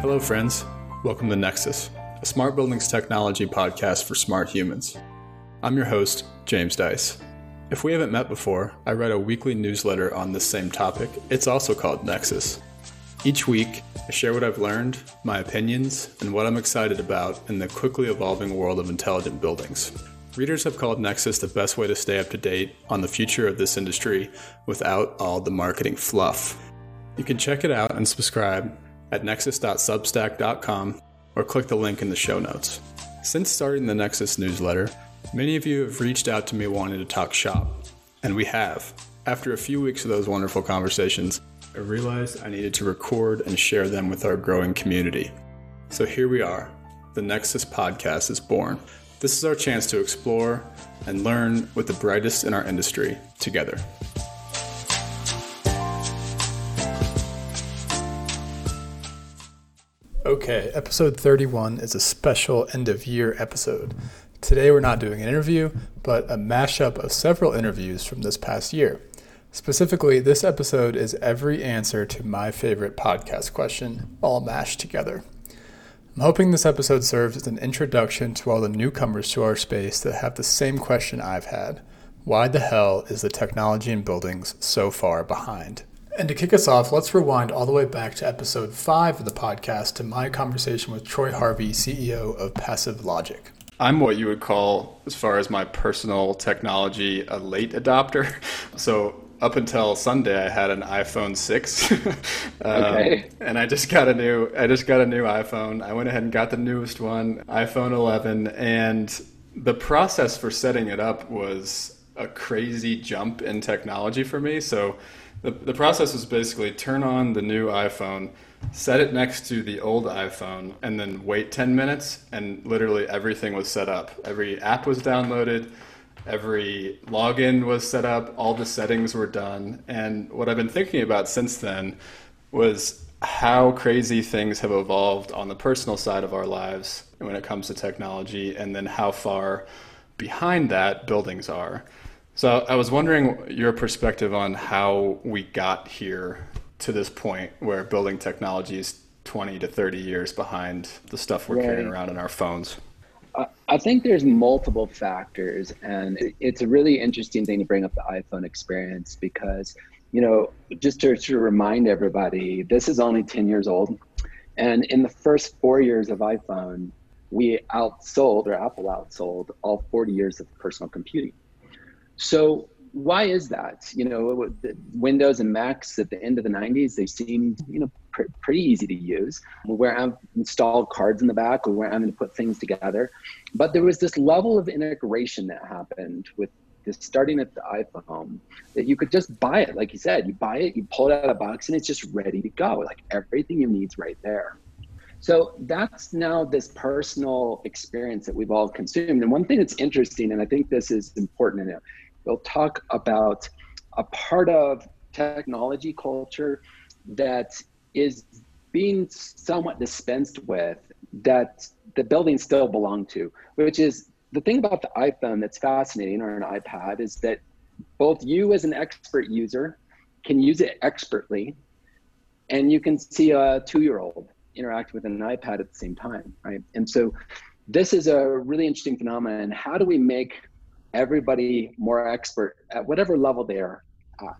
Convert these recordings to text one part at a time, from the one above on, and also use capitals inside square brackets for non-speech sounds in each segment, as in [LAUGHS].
Hello, friends. Welcome to Nexus, a smart buildings technology podcast for smart humans. I'm your host, James Dice. If we haven't met before, I write a weekly newsletter on this same topic. It's also called Nexus. Each week, I share what I've learned, my opinions, and what I'm excited about in the quickly evolving world of intelligent buildings. Readers have called Nexus the best way to stay up to date on the future of this industry without all the marketing fluff. You can check it out and subscribe at nexus.substack.com or click the link in the show notes. Since starting the Nexus newsletter, many of you have reached out to me wanting to talk shop, and we have. After a few weeks of those wonderful conversations, I realized I needed to record and share them with our growing community. So here we are. The Nexus podcast is born. This is our chance to explore and learn with the brightest in our industry together. Okay, episode 31 is a special end of year episode. Today we're not doing an interview, but a mashup of several interviews from this past year. Specifically, this episode is every answer to my favorite podcast question, all mashed together. I'm hoping this episode serves as an introduction to all the newcomers to our space that have the same question I've had Why the hell is the technology in buildings so far behind? And to kick us off, let's rewind all the way back to episode five of the podcast to my conversation with Troy Harvey, CEO of Passive Logic. I'm what you would call, as far as my personal technology, a late adopter. [LAUGHS] So up until Sunday, I had an iPhone six, [LAUGHS] um, okay. and I just got a new. I just got a new iPhone. I went ahead and got the newest one, iPhone 11, and the process for setting it up was a crazy jump in technology for me. So the, the process was basically turn on the new iPhone, set it next to the old iPhone, and then wait 10 minutes, and literally everything was set up. Every app was downloaded, every login was set up, all the settings were done. And what I've been thinking about since then was how crazy things have evolved on the personal side of our lives when it comes to technology, and then how far behind that buildings are. So I was wondering your perspective on how we got here to this point where building technology is 20 to 30 years behind the stuff we're right. carrying around in our phones. I think there's multiple factors, and it's a really interesting thing to bring up the iPhone experience because, you know, just to, to remind everybody, this is only 10 years old. And in the first four years of iPhone, we outsold, or Apple outsold, all 40 years of personal computing. So why is that? You know, Windows and Macs at the end of the 90s, they seemed, you know, pr- pretty easy to use. We weren't installed cards in the back. We weren't having to put things together. But there was this level of integration that happened with this starting at the iPhone that you could just buy it. Like you said, you buy it, you pull it out of the box, and it's just ready to go. Like everything you need's right there. So that's now this personal experience that we've all consumed. And one thing that's interesting, and I think this is important in it, They'll talk about a part of technology culture that is being somewhat dispensed with that the buildings still belong to, which is the thing about the iPhone that's fascinating or an iPad is that both you as an expert user can use it expertly and you can see a two-year-old interact with an iPad at the same time, right? And so this is a really interesting phenomenon. How do we make everybody more expert at whatever level they are at.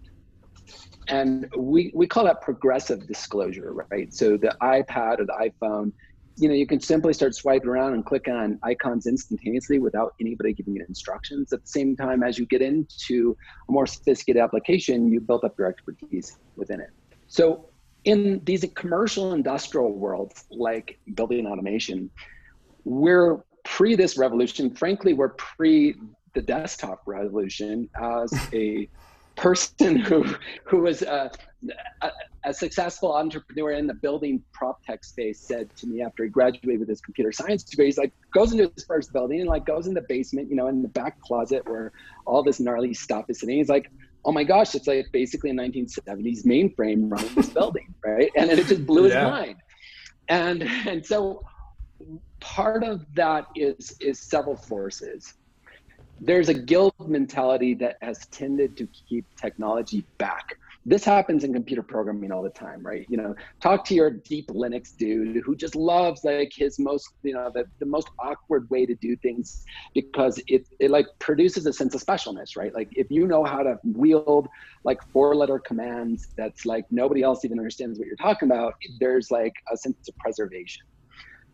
And we, we call that progressive disclosure, right? So the iPad or the iPhone, you know, you can simply start swiping around and click on icons instantaneously without anybody giving you instructions. At the same time, as you get into a more sophisticated application, you build up your expertise within it. So in these commercial industrial worlds like building automation, we're pre this revolution. Frankly, we're pre the desktop revolution as a person who who was a, a, a, successful entrepreneur in the building prop tech space said to me after he graduated with his computer science degree he's like goes into his first building and like goes in the basement you know in the back closet where all this gnarly stuff is sitting. He's like oh my gosh it's like basically a 1970s mainframe running this building [LAUGHS] right? And it just blew his yeah. mind. And and so part of that is is several forces there's a guild mentality that has tended to keep technology back. this happens in computer programming all the time, right? You know, talk to your deep Linux dude who just loves like his most, you know, the, the most awkward way to do things because it, it like produces a sense of specialness, right? Like if you know how to wield like four letter commands that's like nobody else even understands what you're talking about, there's like a sense of preservation.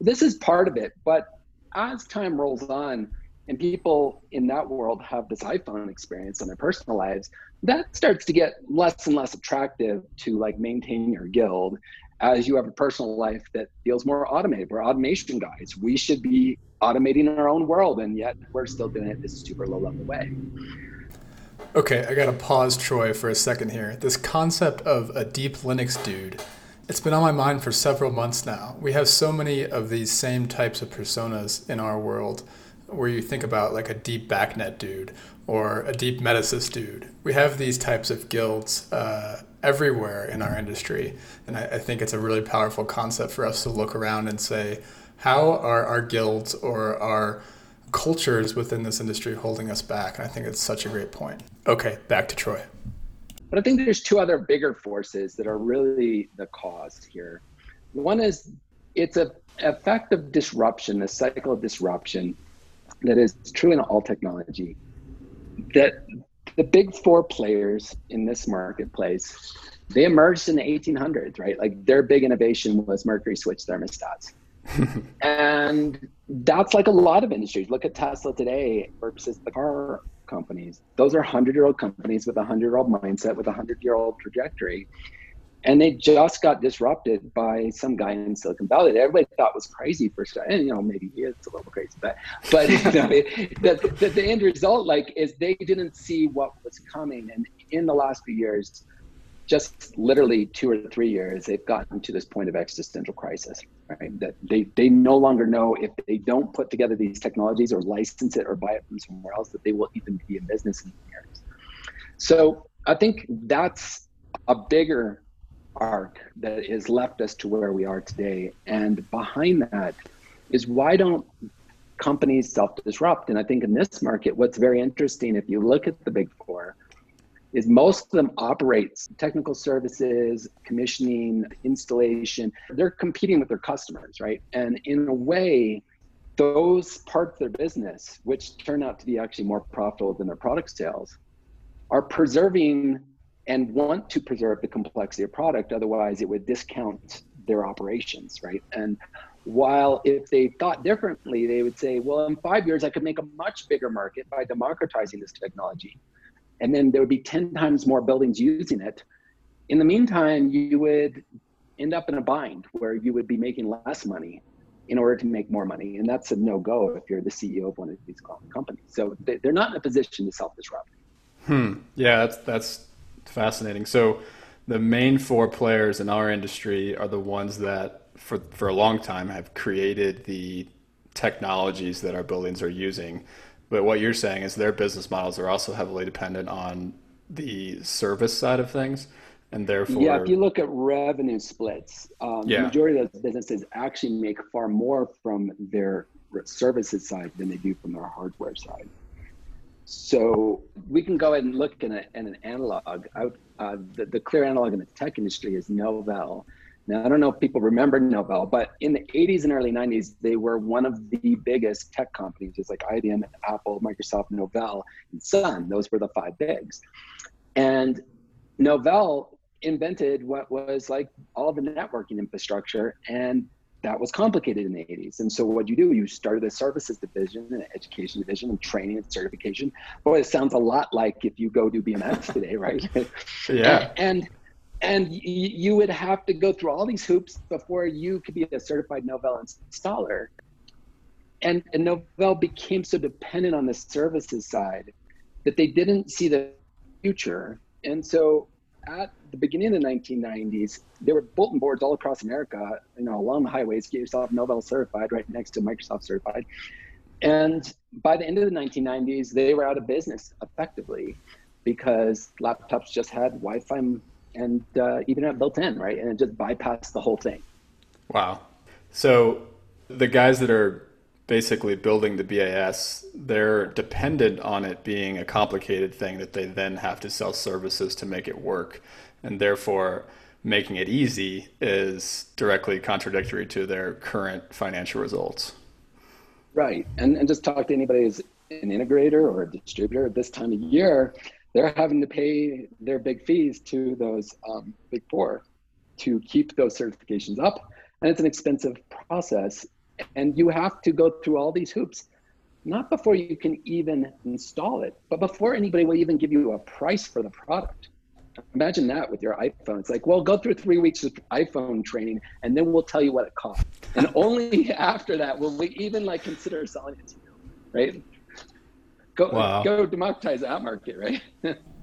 This is part of it, but as time rolls on, and people in that world have this iphone experience in their personal lives that starts to get less and less attractive to like maintain your guild as you have a personal life that feels more automated. We're automation guys. We should be automating our own world and yet we're still doing it this super low level way. Okay i gotta pause troy for a second here. This concept of a deep linux dude it's been on my mind for several months now. We have so many of these same types of personas in our world where you think about like a deep BACnet dude or a deep metasys dude. We have these types of guilds uh, everywhere in our industry. And I, I, think it's a really powerful concept for us to look around and say, how are our guilds or our cultures within this industry holding us back? And I think it's such a great point. Okay, back to Troy. But I think there's two other bigger forces that are really the cause here. One is it's a effect of disruption, a cycle of disruption that is true in all technology that the big four players in this marketplace they emerged in the 1800s right? Like their big innovation was mercury switch thermostats. [LAUGHS] And that's like a lot of industries. Look at tesla today versus the car companies. Those are 100 year old companies with a 100 year old mindset with a 100 year old trajectory and they just got disrupted by some guy in Silicon Valley that everybody thought was crazy for and you know maybe he is a little crazy, but but you know, [LAUGHS] the, the, the end result like is they didn't see what was coming, and in the last few years, just literally two or three years, they've gotten to this point of existential crisis, right? That they they no longer know if they don't put together these technologies or license it or buy it from somewhere else that they will even be in business in years. So I think that's a bigger arc that has left us to where we are today. And behind that is why don't companies self disrupt? And I think in this market, what's very interesting, if you look at the big four, is most of them operate technical services, commissioning, installation. They're competing with their customers, right? And in a way, those parts of their business, which turn out to be actually more profitable than their product sales, are preserving and want to preserve the complexity of product. Otherwise, it would discount their operations, right? And while if they thought differently, they would say, well, in five years, I could make a much bigger market by democratizing this technology. And then there would be 10 times more buildings using it. In the meantime, you would end up in a bind where you would be making less money in order to make more money. And that's a no go if you're the CEO of one of these companies. So they're not in a position to self disrupt. Hmm. Yeah, that's, that's fascinating. So the main four players in our industry are the ones that for for a long time have created the technologies that our buildings are using. But what you're saying is their business models are also heavily dependent on the service side of things. And therefore, yeah, if you look at revenue splits, um, yeah. the majority of those businesses actually make far more from their services side than they do from their hardware side. So we can go ahead and look in, a, in an analog. uh, the, the clear analog in the tech industry is Novell. Now, I don't know if people remember Novell, but in the 80s and early 90s, they were one of the biggest tech companies, just like IBM, Apple, Microsoft, Novell, and Sun. Those were the five bigs. And Novell invented what was like all the networking infrastructure and that was complicated in the 80s. And so what you do, you started a services division, an education division, and training and certification. Boy, it sounds a lot like if you go do BMS [LAUGHS] today, right? yeah. And and you would have to go through all these hoops before you could be a certified Novell installer. And, and Novell became so dependent on the services side that they didn't see the future. And so at the beginning of the 1990s, there were bulletin boards all across America, you know, along the highways, get yourself Novell certified right next to Microsoft certified. And by the end of the 1990s, they were out of business effectively because laptops just had Wi-Fi and uh, Ethernet built in, right? And it just bypassed the whole thing. Wow. So the guys that are basically building the BAS, they're dependent on it being a complicated thing that they then have to sell services to make it work. and therefore making it easy is directly contradictory to their current financial results. Right. And, and just talk to anybody who's an integrator or a distributor at this time of year, they're having to pay their big fees to those um, big four to keep those certifications up. And it's an expensive process. And you have to go through all these hoops, not before you can even install it, but before anybody will even give you a price for the product. Imagine that with your iPhone. It's like, well, go through three weeks of iPhone training, and then we'll tell you what it costs. And [LAUGHS] only after that will we even like consider selling it to you, right? Go wow. go democratize that market, right? [LAUGHS]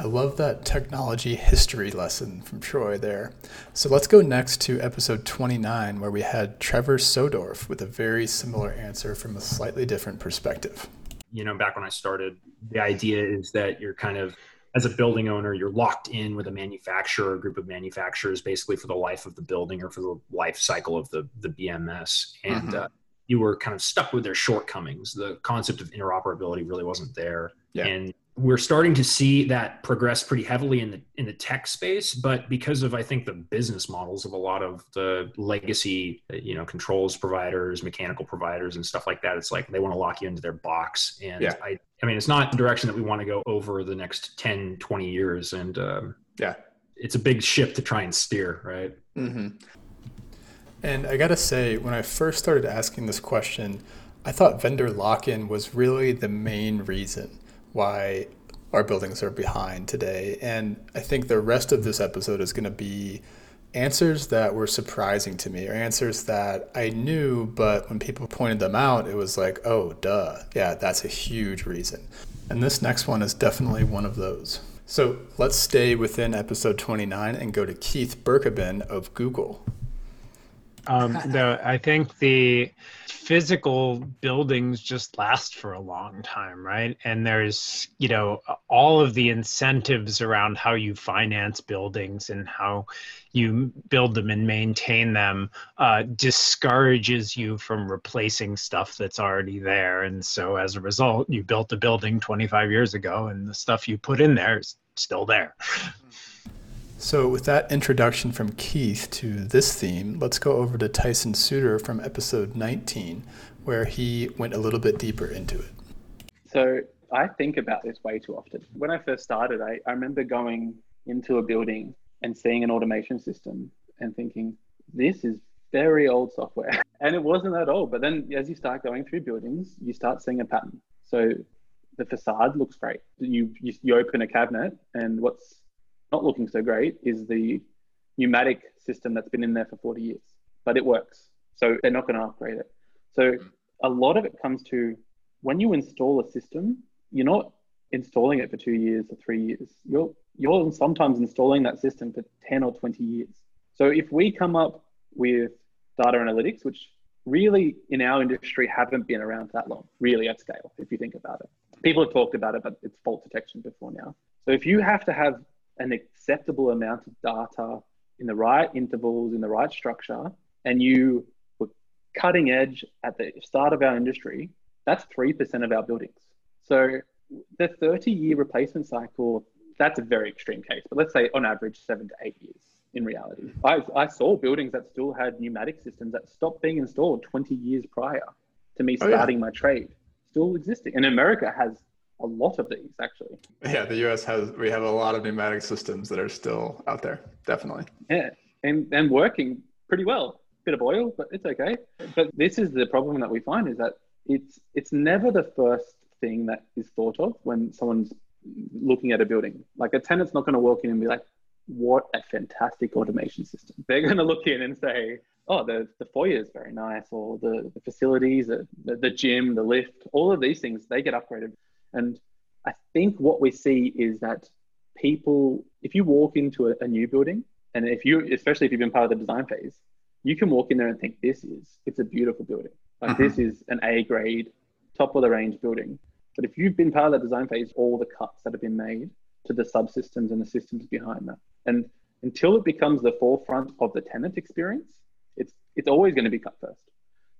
I love that technology history lesson from Troy there. So let's go next to episode 29, where we had Trevor Sodorf with a very similar answer from a slightly different perspective. You know, back when I started, the idea is that you're kind of as a building owner, you're locked in with a manufacturer, a group of manufacturers, basically for the life of the building or for the life cycle of the the BMS, and mm-hmm. uh, you were kind of stuck with their shortcomings. The concept of interoperability really wasn't there, yeah. and we're starting to see that progress pretty heavily in the in the tech space but because of i think the business models of a lot of the legacy you know controls providers mechanical providers and stuff like that it's like they want to lock you into their box and yeah. i i mean it's not the direction that we want to go over the next 10 20 years and um, yeah it's a big ship to try and steer right mm-hmm. and i gotta say when i first started asking this question i thought vendor lock-in was really the main reason why our buildings are behind today. And I think the rest of this episode is going to be answers that were surprising to me or answers that I knew, but when people pointed them out, it was like, oh, duh. Yeah, that's a huge reason. And this next one is definitely one of those. So let's stay within episode 29 and go to Keith Berkoben of Google. Um, [LAUGHS] the, I think the physical buildings just last for a long time, right? And there's, you know, all of the incentives around how you finance buildings and how you build them and maintain them uh, discourages you from replacing stuff that's already there. And so as a result, you built a building 25 years ago and the stuff you put in there is still there. So, with that introduction from Keith to this theme, let's go over to Tyson Suter from episode 19, where he went a little bit deeper into it. So, I think about this way too often. When I first started, I, I remember going into a building and seeing an automation system and thinking, this is very old software. [LAUGHS] And it wasn't that old. But then as you start going through buildings, you start seeing a pattern. So, the facade looks great. You, you, you open a cabinet, and what's not looking so great is the pneumatic system that's been in there for 40 years, but it works. So they're not going to upgrade it. So mm. a lot of it comes to when you install a system, you're not installing it for two years or three years. You're you're sometimes installing that system for 10 or 20 years. So if we come up with data analytics, which really in our industry haven't been around that long, really at scale, if you think about it. People have talked about it, but it's fault detection before now. So if you have to have an acceptable amount of data in the right intervals, in the right structure, and you were cutting edge at the start of our industry, that's 3% of our buildings. So the 30 year replacement cycle, that's a very extreme case, but let's say on average, seven to eight years in reality. I, I saw buildings that still had pneumatic systems that stopped being installed 20 years prior to me starting oh, yeah. my trade, still existing. And America has a lot of these actually. Yeah, the US has we have a lot of pneumatic systems that are still out there, definitely. Yeah, and and working pretty well. Bit of oil, but it's okay. But this is the problem that we find is that it's it's never the first thing that is thought of when someone's looking at a building. Like a tenant's not going to walk in and be like, "What a fantastic automation system!" They're going to look in and say, "Oh, the the foyer is very nice," or the the facilities, the, the the gym, the lift, all of these things they get upgraded and I think what we see is that people, if you walk into a, a new building, and if you, especially if you've been part of the design phase, you can walk in there and think this is, it's a beautiful building. Like uh-huh. this is an A grade, top of the range building. But if you've been part of that design phase, all the cuts that have been made to the subsystems and the systems behind that. And until it becomes the forefront of the tenant experience, it's it's always going to be cut first.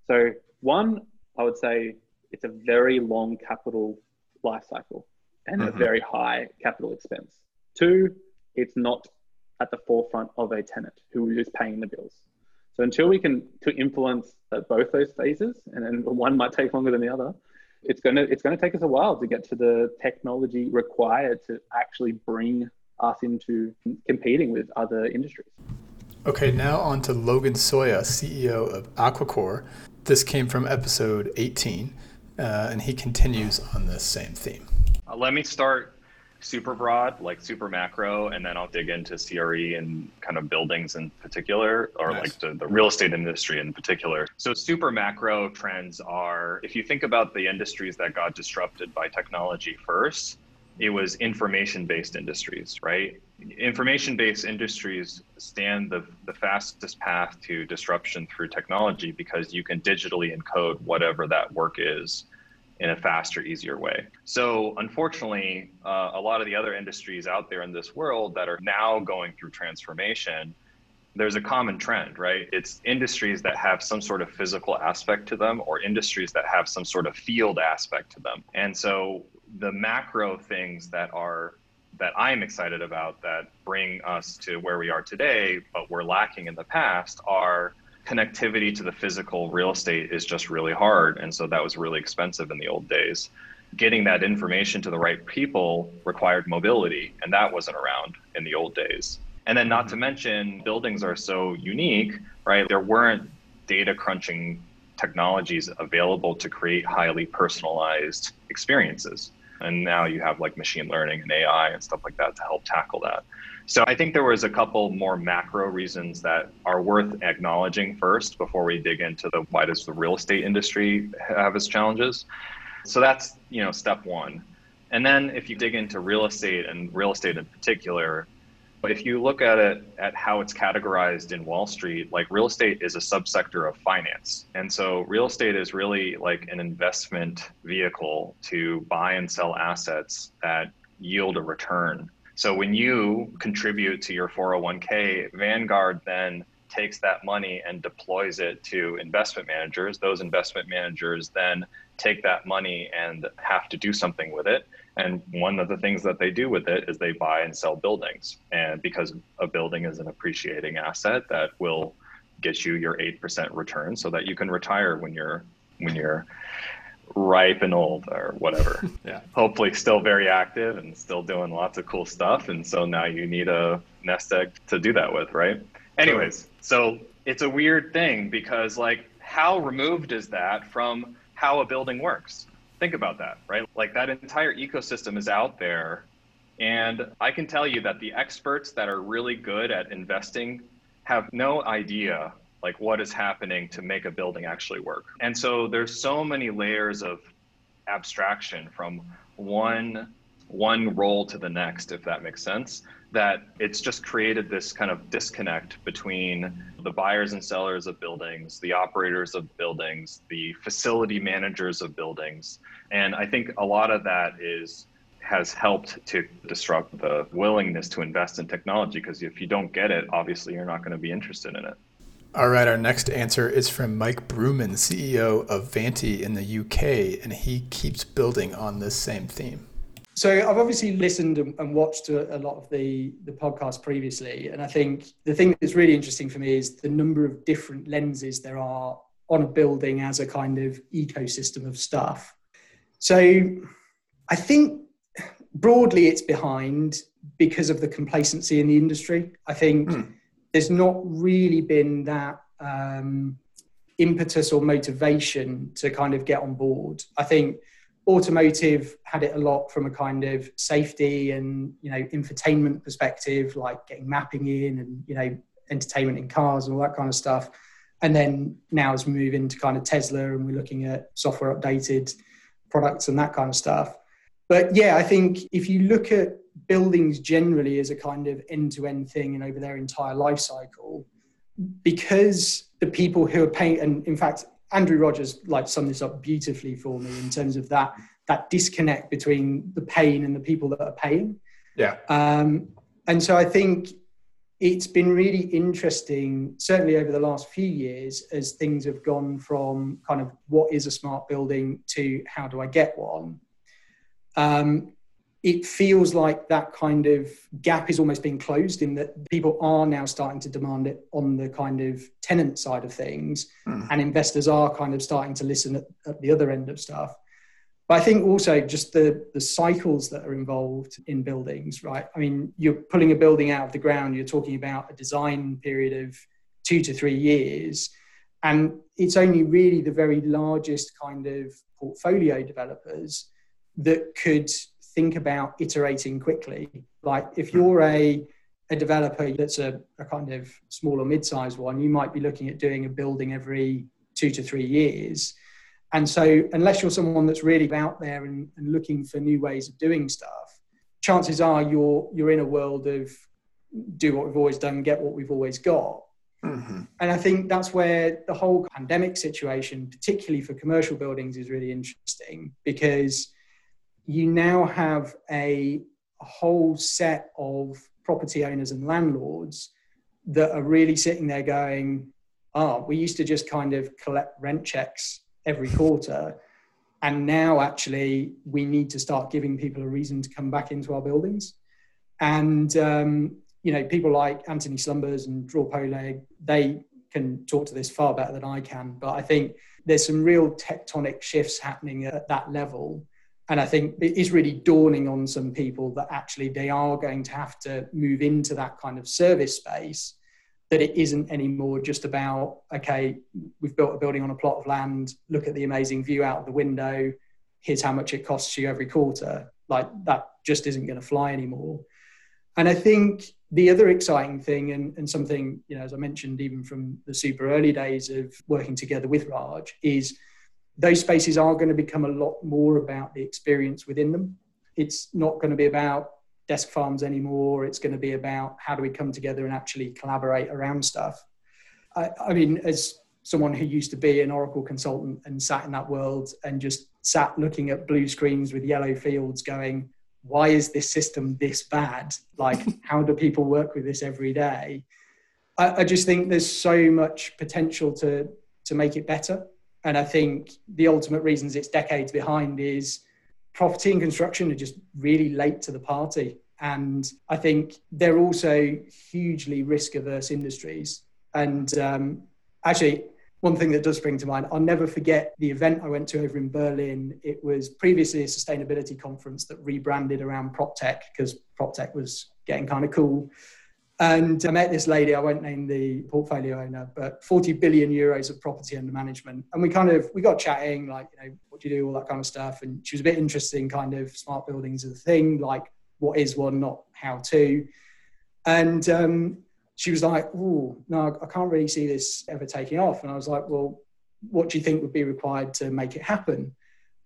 So one, I would say it's a very long capital life cycle and mm-hmm. a very high capital expense. Two, it's not at the forefront of a tenant who is paying the bills. So until we can to influence both those phases, and then one might take longer than the other, it's gonna it's gonna take us a while to get to the technology required to actually bring us into competing with other industries. Okay, now on to Logan Soya, CEO of Aquicore. This came from episode 18, uh, and he continues on this same theme. Uh, let me start super broad, like super macro, and then I'll dig into CRE and kind of buildings in particular, or nice. like the, the real estate industry in particular. So, super macro trends are if you think about the industries that got disrupted by technology first, it was information based industries, right? Information based industries stand the, the fastest path to disruption through technology because you can digitally encode whatever that work is in a faster, easier way. So, unfortunately, uh, a lot of the other industries out there in this world that are now going through transformation, there's a common trend, right? It's industries that have some sort of physical aspect to them or industries that have some sort of field aspect to them. And so, the macro things that are that I'm excited about that bring us to where we are today, but we're lacking in the past are connectivity to the physical real estate is just really hard. And so that was really expensive in the old days. Getting that information to the right people required mobility, and that wasn't around in the old days. And then, not to mm-hmm. mention, buildings are so unique, right? There weren't data crunching technologies available to create highly personalized experiences. And now you have like machine learning and AI and stuff like that to help tackle that. So I think there was a couple more macro reasons that are worth acknowledging first before we dig into the why does the real estate industry have its challenges. So that's, you know, step 1. And then if you dig into real estate and real estate in particular, but if you look at it at how it's categorized in Wall Street, like real estate is a subsector of finance. And so real estate is really like an investment vehicle to buy and sell assets that yield a return so when you contribute to your 401k, Vanguard then takes that money and deploys it to investment managers. Those investment managers then take that money and have to do something with it. And one of the things that they do with it is they buy and sell buildings. And because a building is an appreciating asset that will get you your 8% return so that you can retire when you're when you're ripe and old or whatever. [LAUGHS] yeah. Hopefully still very active and still doing lots of cool stuff. And so now you need a nest egg to do that with, right? Anyways, so it's a weird thing because like how removed is that from how a building works? Think about that, right? Like that entire ecosystem is out there. And I can tell you that the experts that are really good at investing have no idea like what is happening to make a building actually work. And so there's so many layers of abstraction from one one role to the next if that makes sense that it's just created this kind of disconnect between the buyers and sellers of buildings the operators of buildings the facility managers of buildings and i think a lot of that is has helped to disrupt the willingness to invest in technology because if you don't get it obviously you're not going to be interested in it all right, our next answer is from Mike Brooman, CEO of Vanti in the UK, and he keeps building on this same theme. So I've obviously listened and watched a lot of the the podcast previously, and I think the thing that's really interesting for me is the number of different lenses there are on a building as a kind of ecosystem of stuff. So I think broadly it's behind because of the complacency in the industry. I think. Mm there's not really been that um, impetus or motivation to kind of get on board. I think automotive had it a lot from a kind of safety and you know infotainment perspective, like getting mapping in and you know entertainment in cars and all that kind of stuff. And then now as we move into kind of Tesla and we're looking at software updated products and that kind of stuff. But yeah, I think if you look at buildings generally as a kind of end-to-end thing and over their entire life cycle because the people who are paying and in fact andrew rodgers like summed this up beautifully for me in terms of that that disconnect between the pain and the people that are paying. Yeah. Um, and so i think it's been really interesting certainly over the last few years as things have gone from kind of what is a smart building to how do i get one? Um, it feels like that kind of gap is almost being closed in that people are now starting to demand it on the kind of tenant side of things mm. and investors are kind of starting to listen at, at, the other end of stuff but i think also just the the cycles that are involved in buildings right i mean you're pulling a building out of the ground you're talking about a design period of two to three years and it's only really the very largest kind of portfolio developers that could think about iterating quickly. Like if hmm. you're a a developer that's a, a kind of small or mid-sized one, you might be looking at doing a building every two to three years. And so, unless you're someone that's really out there and, and looking for new ways of doing stuff, chances are you're you're in a world of do what we've always done, get what we've always got. Mm-hmm. And I think that's where the whole pandemic situation, particularly for commercial buildings, is really interesting because you now have a, whole set of property owners and landlords that are really sitting there going, oh, we used to just kind of collect rent checks every quarter. And now actually we need to start giving people a reason to come back into our buildings. And um, you know, people like Anthony Slumbers and Dror Poleg, they can talk to this far better than I can. But I think there's some real tectonic shifts happening at that level. And I think it is really dawning on some people that actually they are going to have to move into that kind of service space, that it isn't anymore just about, okay, we've built a building on a plot of land, look at the amazing view out of the window, here's how much it costs you every quarter. Like that just isn't going to fly anymore. And I think the other exciting thing, and, and something, you know, as I mentioned, even from the super early days of working together with Raj, is those spaces are going to become a lot more about the experience within them. It's not going to be about desk farms anymore. It's going to be about how do we come together and actually collaborate around stuff. I, I mean, as someone who used to be an Oracle consultant and sat in that world and just sat looking at blue screens with yellow fields going, why is this system this bad? Like, [LAUGHS] how do people work with this every day? I, I, just think there's so much potential to to make it better. And I think the ultimate reasons it's decades behind is property and construction are just really late to the party. And I think they're also hugely risk averse industries. And um, actually, one thing that does spring to mind, I'll never forget the event I went to over in Berlin. It was previously a sustainability conference that rebranded around prop tech because prop tech was getting kind of cool. And I met this lady, I won't name the portfolio owner, but 40 billion euros of property under management. And we kind of, we got chatting, like, you know, what do you do, all that kind of stuff. And she was a bit interested in kind of smart buildings as a thing, like what is one, not how to. And um, she was like, "Oh, no, I can't really see this ever taking off." And I was like, "Well, what do you think would be required to make it happen?"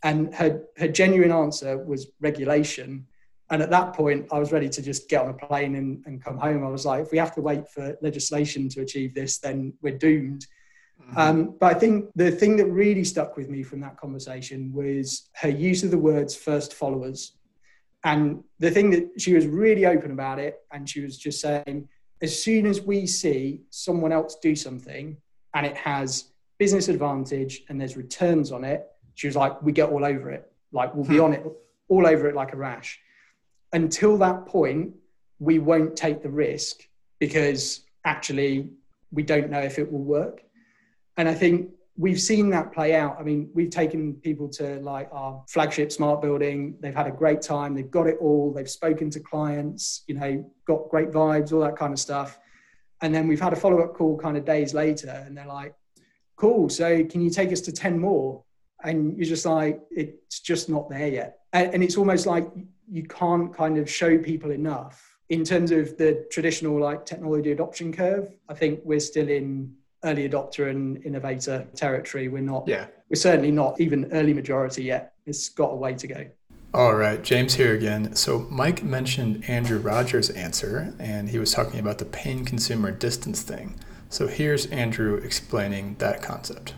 And her her genuine answer was regulation. And at that point, I was ready to just get on a plane and, and come home. I was like, if we have to wait for legislation to achieve this, then we're doomed. Mm-hmm. Um, but I think the thing that really stuck with me from that conversation was her use of the words first followers. And the thing that she was really open about it, and she was just saying, as soon as we see someone else do something and it has business advantage and there's returns on it, she was like, we get all over it. Like we'll be hmm. on it all over it like a rash. Until that point, we won't take the risk because actually we don't know if it will work. And I think we've seen that play out. I mean, we've taken people to like our flagship smart building. They've had a great time. They've got it all. They've spoken to clients, you know, got great vibes, all that kind of stuff. And then we've had a follow up call kind of days later, and they're like, cool. So can you take us to 10 more? And you're just like, it's just not there yet. And, and it's almost like you can't kind of show people enough. In terms of the traditional like technology adoption curve, I think we're still in early adopter and innovator territory. We're not. Yeah. We're certainly not even early majority yet. It's got a way to go. All right, James here again. So Mike mentioned Andrew Rodgers' answer, and he was talking about the pain consumer distance thing. So here's Andrew explaining that concept.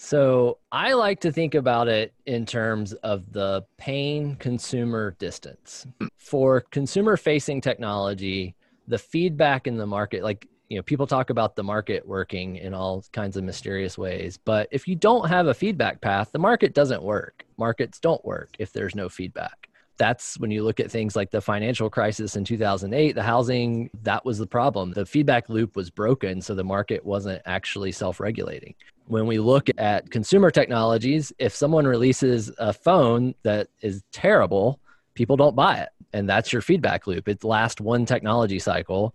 So I like to think about it in terms of the pain consumer distance. Hmm. For consumer facing technology, the feedback in the market, like you know people talk about the market working in all kinds of mysterious ways but if you don't have a feedback path the market doesn't work. Markets don't work if there's no feedback that's when you look at things like the financial crisis in 2008 the housing that was the problem. The feedback loop was broken so the market wasn't actually self-regulating. When we look at consumer technologies if someone releases a phone that is terrible people don't buy it and that's your feedback loop. It lasts one technology cycle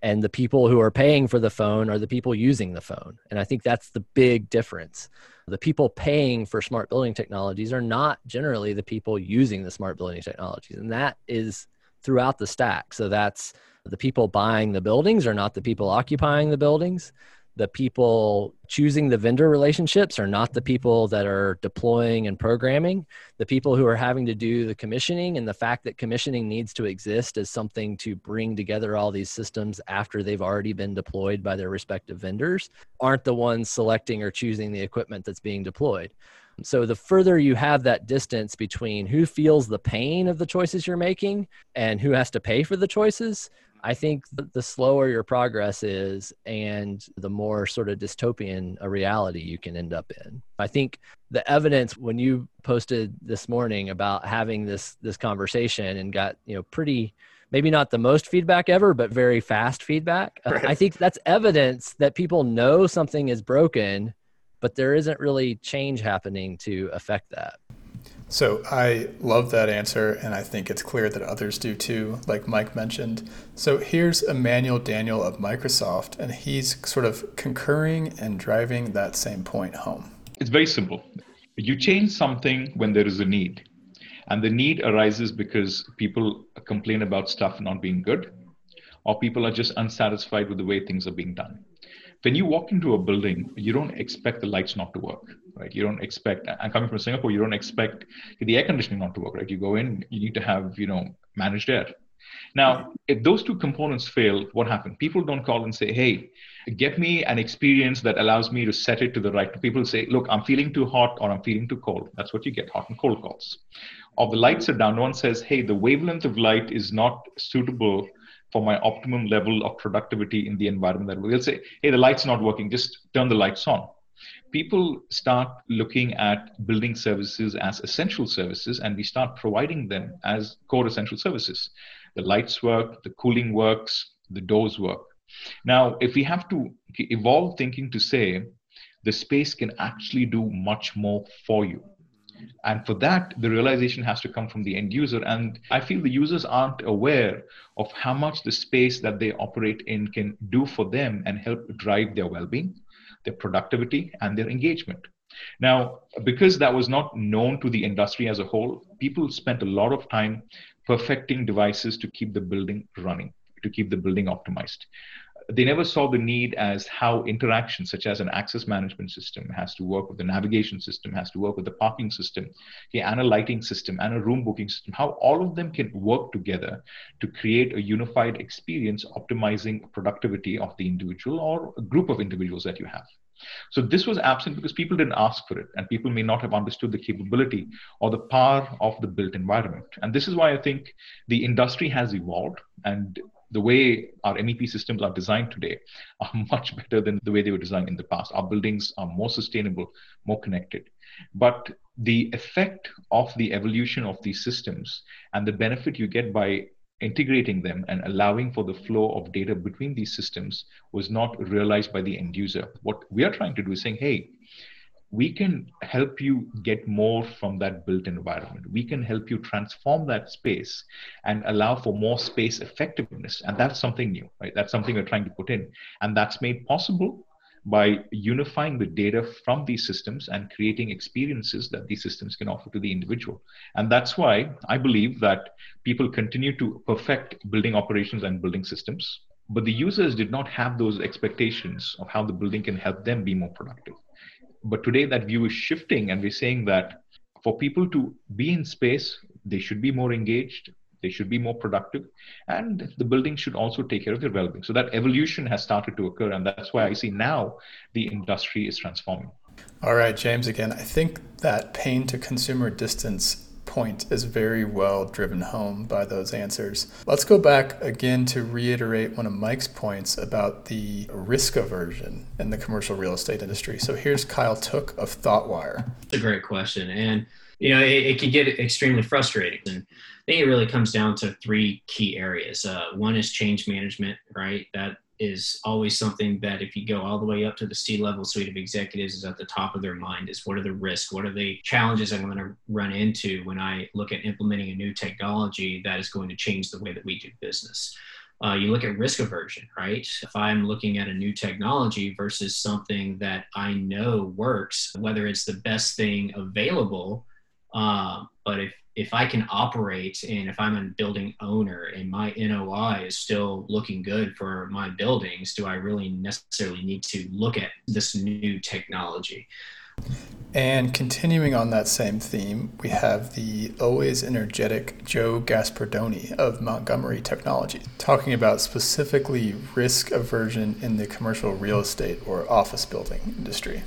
and the people who are paying for the phone are the people using the phone. And i think that's the big difference the people paying for smart building technologies are not generally the people using the smart building technologies. And that is throughout the stack. So that's the people buying the buildings are not the people occupying the buildings the people choosing the vendor relationships are not the people that are deploying and programming. The people who are having to do the commissioning and the fact that commissioning needs to exist as something to bring together all these systems after they've already been deployed by their respective vendors aren't the ones selecting or choosing the equipment that's being deployed. So the further you have that distance between who feels the pain of the choices you're making and who has to pay for the choices, I think the slower your progress is and the more sort of dystopian a reality you can end up in. I think the evidence when you posted this morning about having this this conversation and got, you know, pretty maybe not the most feedback ever, but very fast feedback. Uh, right. I think that's evidence that people know something is broken, but there isn't really change happening to affect that. So I love that answer, and I think it's clear that others do too, like Mike mentioned. So here's Emmanuel Daniel of Microsoft, and he's sort of concurring and driving that same point home. It's very simple. You change something when there is a need, and the need arises because people complain about stuff not being good, or people are just unsatisfied with the way things are being done when you walk into a building, you don't expect the lights not to work, right? You don't expect, I'm coming from Singapore, you don't expect the air conditioning not to work, right? You go in, you need to have, you know, managed air. Now, if those two components fail, what happens? People don't call and say, hey, get me an experience that allows me to set it to the right. People say, look, I'm feeling too hot or I'm feeling too cold. That's what you get, hot and cold calls. Or the lights are down, one says, hey, the wavelength of light is not suitable for my optimum level of productivity in the environment that we'll say, hey, the light's not working, just turn the lights on. People start looking at building services as essential services, and we start providing them as core essential services. The lights work, the cooling works, the doors work. Now, if we have to evolve thinking to say the space can actually do much more for you, and for that, the realization has to come from the end user. And I feel the users aren't aware of how much the space that they operate in can do for them and help drive their well being, their productivity, and their engagement. Now, because that was not known to the industry as a whole, people spent a lot of time perfecting devices to keep the building running, to keep the building optimized they never saw the need as how interaction such as an access management system has to work with the navigation system has to work with the parking system okay, and a lighting system and a room booking system how all of them can work together to create a unified experience optimizing productivity of the individual or a group of individuals that you have. So this was absent because people didn't ask for it and people may not have understood the capability or the power of the built environment. And this is why i think the industry has evolved and the way our MEP systems are designed today are [LAUGHS] much better than the way they were designed in the past. Our buildings are more sustainable, more connected. But the effect of the evolution of these systems and the benefit you get by integrating them and allowing for the flow of data between these systems was not realized by the end user. What we are trying to do is saying, hey, we can help you get more from that built environment. We can help you transform that space and allow for more space effectiveness. And that's something new, right? That's something we're trying to put in. And that's made possible by unifying the data from these systems and creating experiences that these systems can offer to the individual. And that's why I believe that people continue to perfect building operations and building systems. But the users did not have those expectations of how the building can help them be more productive. But today, that view is shifting, and we're saying that for people to be in space, they should be more engaged, they should be more productive, and the building should also take care of their well being. So that evolution has started to occur, and that's why I see now the industry is transforming. All right, James, again, I think that pain to consumer distance point is very well driven home by those answers. Let's go back again to reiterate one of Mike's points about the risk aversion in the commercial real estate industry. So here's Kyle Tooke of ThoughtWire. It's a great question. And, you know, it, it can get extremely frustrating. And I think it really comes down to three key areas. Uh, one is change management, right? That is always something that if you go all the way up to the C level suite of executives is at the top of their mind is what are the risks? What are the challenges I'm going to run into when I look at implementing a new technology that is going to change the way that we do business? Uh, you look at risk aversion, right? If I'm looking at a new technology versus something that I know works, whether it's the best thing available, uh, but if if I can operate and if I'm a building owner and my NOI is still looking good for my buildings, do I really necessarily need to look at this new technology? And continuing on that same theme, we have the always energetic Joe Gaspardone of Montgomery Technology talking about specifically risk aversion in the commercial real estate or office building industry.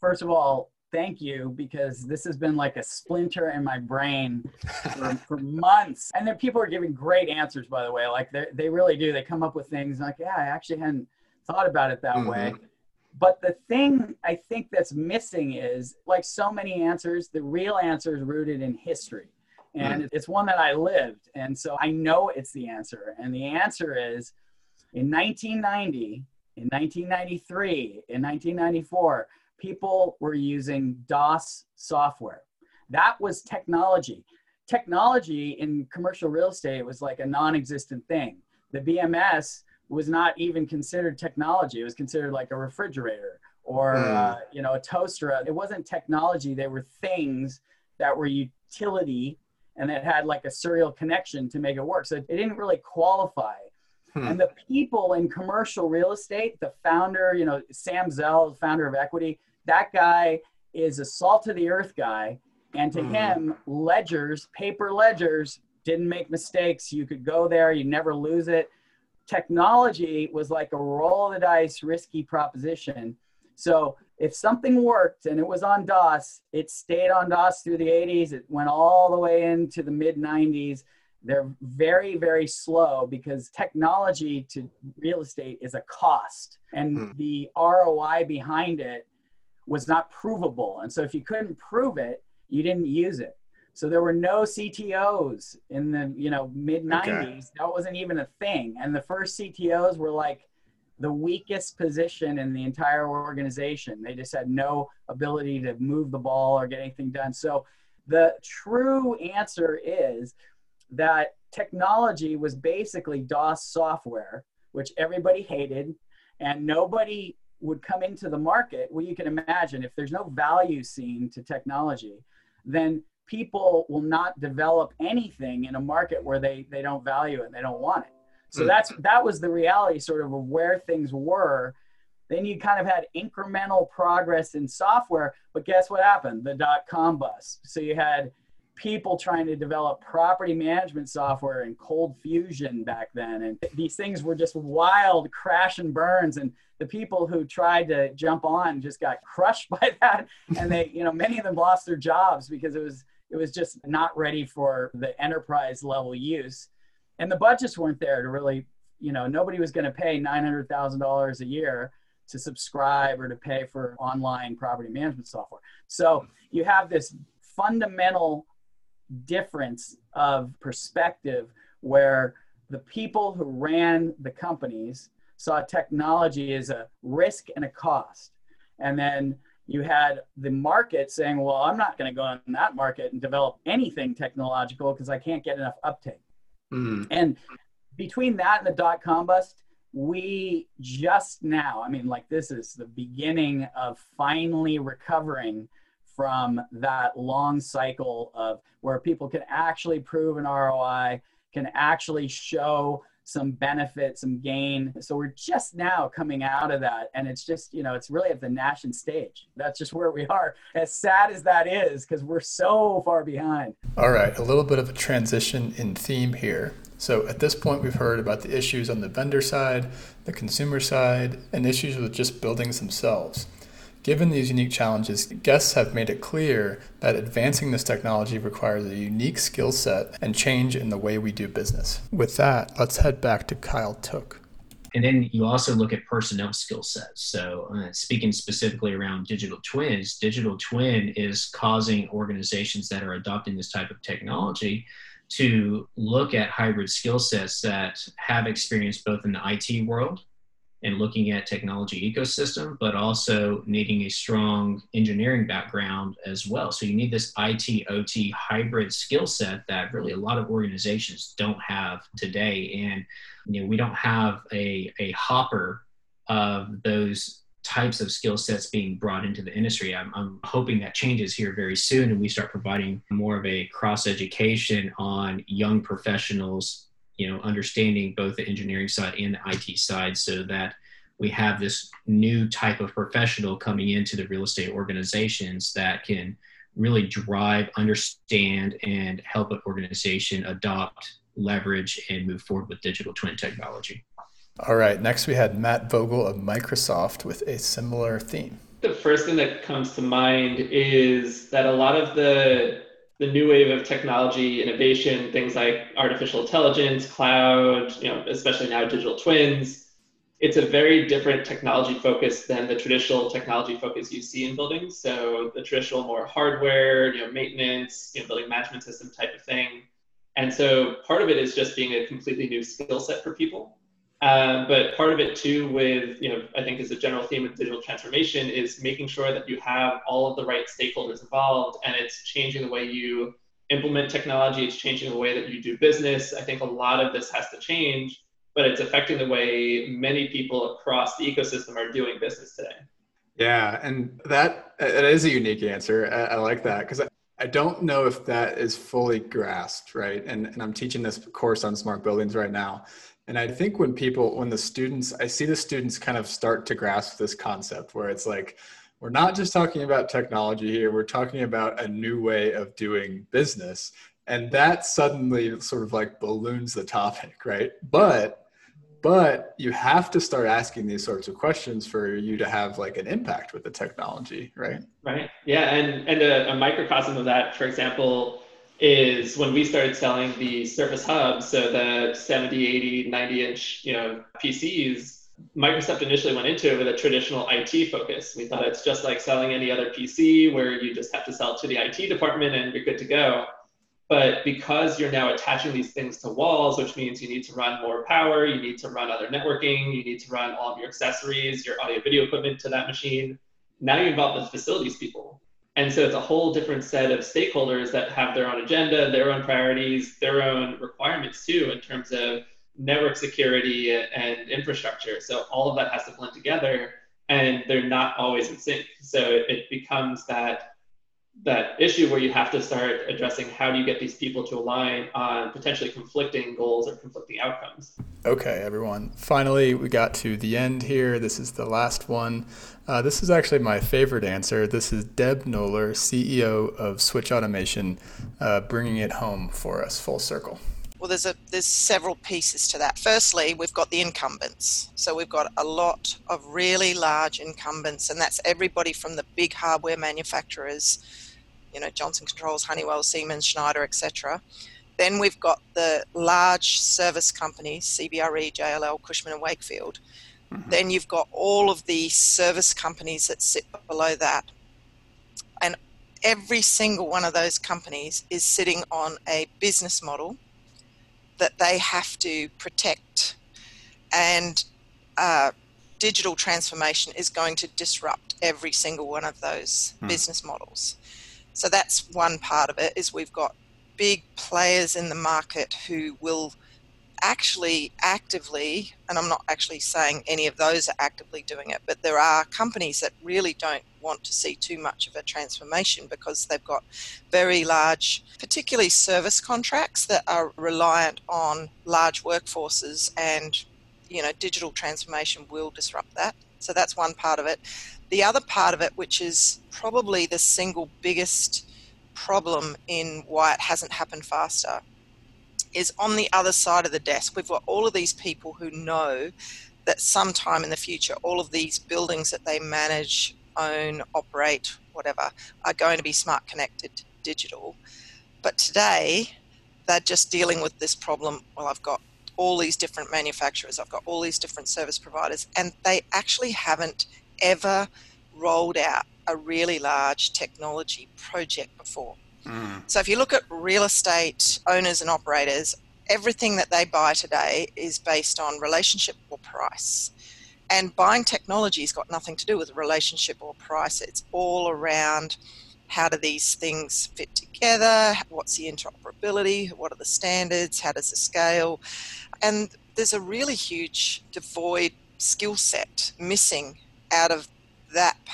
First of all, thank you because this has been like a splinter in my brain for, for [LAUGHS] months. And then people are giving great answers, by the way. Like they, they really do. They come up with things like, yeah, I actually hadn't thought about it that mm-hmm. way. But the thing I think that's missing is like so many answers, the real answer is rooted in history. And mm. it's one that I lived. And so I know it's the answer. And the answer is in 1990, in 1993, in 1994, people were using DOS software. That was technology. Technology in commercial real estate was like a non existent thing. The BMS was not even considered technology, it was considered like a refrigerator or mm. uh, you know a toaster it wasn't technology they were things that were utility and that had like a serial connection to make it work so it didn't really qualify hmm. and the people in commercial real estate the founder you know sam zell founder of equity that guy is a salt of the earth guy. And to mm. him, ledgers, paper ledgers, didn't make mistakes. You could go there, you never lose it. Technology was like a roll of the dice, risky proposition. So if something worked and it was on DOS, it stayed on DOS through the 80s. It went all the way into the mid 90s. They're very, very slow because technology to real estate is a cost, and hmm. the ROI behind it was not provable. And so if you couldn't prove it, you didn't use it. So there were no CTOs in the you know mid 90s. Okay. That wasn't even a thing. And the first CTOs were like the weakest position in the entire organization. They just had no ability to move the ball or get anything done. So the true answer is that technology was basically DOS software, which everybody hated, and nobody would come into the market, well, you can imagine if there's no value seen to technology, then people will not develop anything in a market where they, they don't value it, they don't want it. So mm. that's that was the reality sort of of where things were. Then you kind of had incremental progress in software, but guess what happened? The dot com bust. So you had people trying to develop property management software and ColdFusion back then and these things were just wild crash and burns and the people who tried to jump on just got crushed [LAUGHS] by that. And they you know many of them lost their jobs because it was it was just not ready for the enterprise level use. And the budgets weren't there to really you know nobody was going to pay $900000 a year to subscribe or to pay for online property management software. So you have this fundamental difference of perspective where the people who ran the companies saw technology as a risk and a cost. And then you had the market saying, well, I'm not going to go in that market and develop anything technological because I can't get enough uptake. Mm. And between that and the dot com bust, we just now, I mean, like this is the beginning of finally recovering from that long cycle of where people can actually prove an ROI, can actually show some benefit, some gain. So we're just now coming out of that. And it's just, you know, it's really at the national stage. That's just where we are. As sad as that is, because we're so far behind. All right, a little bit of a transition in theme here. So at this point, we've heard about the issues on the vendor side, the consumer side, and issues with just buildings themselves Given these unique challenges, guests have made it clear that advancing this technology requires a unique skill set and change in the way we do business. With that, let's head back to Kyle Tooke. And then you also look at personnel skill sets. So, uh, speaking specifically around digital twins, digital twin is causing organizations that are adopting this type of technology to look at hybrid skill sets that have experience both in the IT world and looking at technology ecosystem, but also needing a strong engineering background as well. So you need this IT OT hybrid skill set that really a lot of organizations don't have today. And you know, we don't have a, a hopper of those types of skill sets being brought into the industry. I'm, I'm hoping that changes here very soon and we start providing more of a cross education on young professionals you know understanding both the engineering side and the IT side so that we have this new type of professional coming into the real estate organizations that can really drive, understand, and help an organization adopt, leverage, and move forward with digital twin technology. All right, next we had Matt Vogel of Microsoft with a similar theme. The first thing that comes to mind is that a lot of the the new wave of technology innovation, things like artificial intelligence, cloud, you know, especially now digital twins, it's a very different technology focus than the traditional technology focus you see in buildings. So the traditional more hardware, you know, maintenance, you know, building management system type of thing. And so part of it is just being a completely new skill set for people. Um, but part of it too, with you know, I think is a general theme of digital transformation is making sure that you have all of the right stakeholders involved, and it's changing the way you implement technology. It's changing the way that you do business. I think a lot of this has to change, but it's affecting the way many people across the ecosystem are doing business today. Yeah, and that it is a unique answer. I, I like that because I, I don't know if that is fully grasped, right? And and I'm teaching this course on smart buildings right now and I think when people, when the students, I see the students kind of start to grasp this concept where it's like, we're not just talking about technology here, we're talking about a new way of doing business. And that suddenly sort of like balloons the topic, [LAUGHS] right? But but you have to start asking these sorts of questions for you to have like an impact with the technology right right yeah and and a, a microcosm of that for example is when we started selling the Surface Hub, so the 70, 80, 90 inch, you know, PCs, Microsoft initially went into it with a traditional IT focus. We thought it's just like selling any other PC where you just have to sell to the IT department and you're good to go. But because you're now attaching these things to walls, which means you need to run more power, you need to run other networking, you need to run all of your accessories, your audio video equipment to that machine. Now you involve the facilities people and so it's a whole different set of stakeholders that have their own agenda, their own priorities, their own requirements too, in terms of network security and infrastructure. So all of that has to blend together and they're not always in sync. So it becomes that that issue where you have to start addressing how do you get these people to align on potentially conflicting goals or conflicting outcomes. Okay, everyone. Finally, we got to the end here. This is the last one. Uh, this is actually my favorite answer. This is Deb Noller, CEO of Switch Automation, uh, bringing it home for us full circle. Well, there's a there's several pieces to that. Firstly, we've got the incumbents. So we've got a lot of really large incumbents, and that's everybody from the big hardware manufacturers you know, Johnson Controls, Honeywell, Siemens, Schneider, etc. Then we've got the large service companies, CBRE, JLL, Cushman and Wakefield. Mm-hmm. Then you've got all of the service companies that sit below that. And every single one of those companies is sitting on a business model that they have to protect. And uh, digital transformation is going to disrupt every single one of those mm. business models. So that's one part of it is we've got big players in the market who will actually actively, and I'm not actually saying any of those are actively doing it, but there are companies that really don't want to see too much of a transformation because they've got very large, particularly service contracts that are reliant on large workforces and you know digital transformation will disrupt that. So that's one part of it. The other part of it, which is probably the single biggest problem in why it hasn't happened faster, is on the other side of the desk. We've got all of these people who know that sometime in the future, all of these buildings that they manage own, operate, whatever, are going to be smart, connected, digital. But today, they're just dealing with this problem. Well, I've got all these different manufacturers, I've got all these different service providers, and they actually haven't ever rolled out a really large technology project before. So if you look at real estate owners and operators, everything that they buy today is based on relationship or price. And buying technology has got nothing to do with relationship or price. It's all around how do these things fit together? What's the interoperability? What are the standards? How does it scale? And there's a really huge devoid skill set missing out of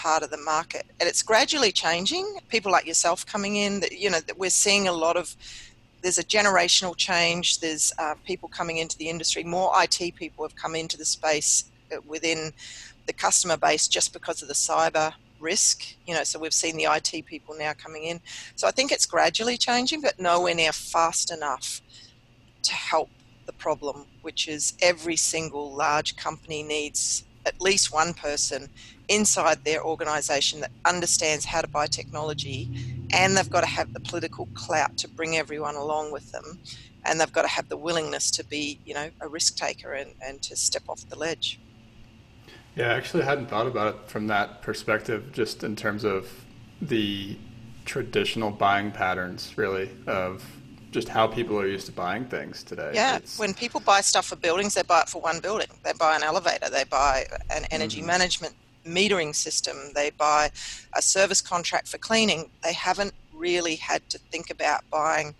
part of the market. And it's gradually changing. People like yourself coming in that you know that we're seeing a lot of there's a generational change. There's uh, people coming into the industry. More it people have come into the space uh, within the customer base just because of the cyber risk. You know so we've seen the it people now coming in. So i think it's gradually changing but nowhere near fast enough to help the problem which is every single large company needs at least one person inside their organization that understands how to buy technology and they've got to have the political clout to bring everyone along with them and they've got to have the willingness to be you know a risk taker and, and to step off the ledge yeah i actually hadn't thought about it from that perspective just in terms of the traditional buying patterns really of just how people are used to buying things today. Yeah, it's... when people buy stuff for buildings, they buy it for one building. They buy an elevator, they buy an energy mm-hmm. management metering system, they buy a service contract for cleaning. They haven't really had to think about buying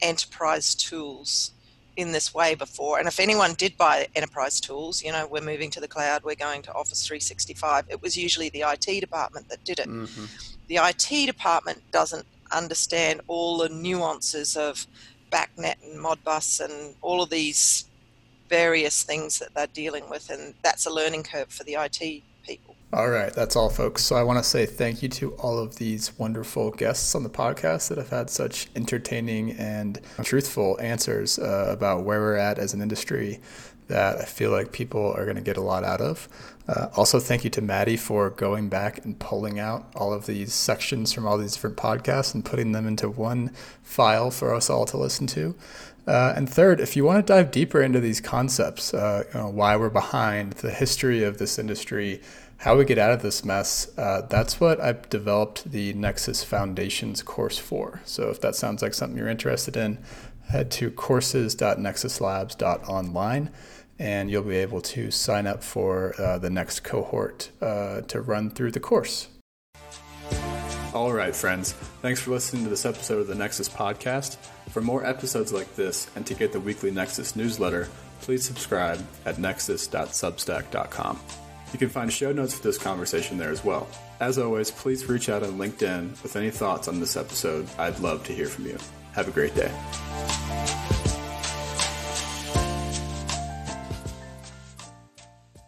enterprise tools in this way before. And if anyone did buy enterprise tools, you know, we're moving to the cloud, we're going to Office 365, it was usually the IT department that did it. Mm-hmm. The IT department doesn't understand all the nuances of BACnet and Modbus and all of these various things that they're dealing with. And that's a learning curve for the IT. All right, that's all, folks. So I want to say thank you to all of these wonderful guests on the podcast that have had such entertaining and truthful answers uh, about where we're at as an industry that I feel like people are going to get a lot out of. Uh, also, thank you to Maddie for going back and pulling out all of these sections from all these different podcasts and putting them into one file for us all to listen to. Uh, and third, if you want to dive deeper into these concepts, uh, you know, why we're behind, the history of this industry, how we get out of this mess, uh, that's what I've developed the Nexus Foundations course for. So if that sounds like something you're interested in, head to courses.nexuslabs.online and you'll be able to sign up for uh, the next cohort uh, to run through the course. All right, friends. Thanks for listening to this episode of the Nexus Podcast. For more episodes like this and to get the weekly Nexus newsletter, please subscribe at nexus.substack.com. You can find show notes for this conversation there as well. As always, please reach out on LinkedIn with any thoughts on this episode. I'd love to hear from you. Have a great day.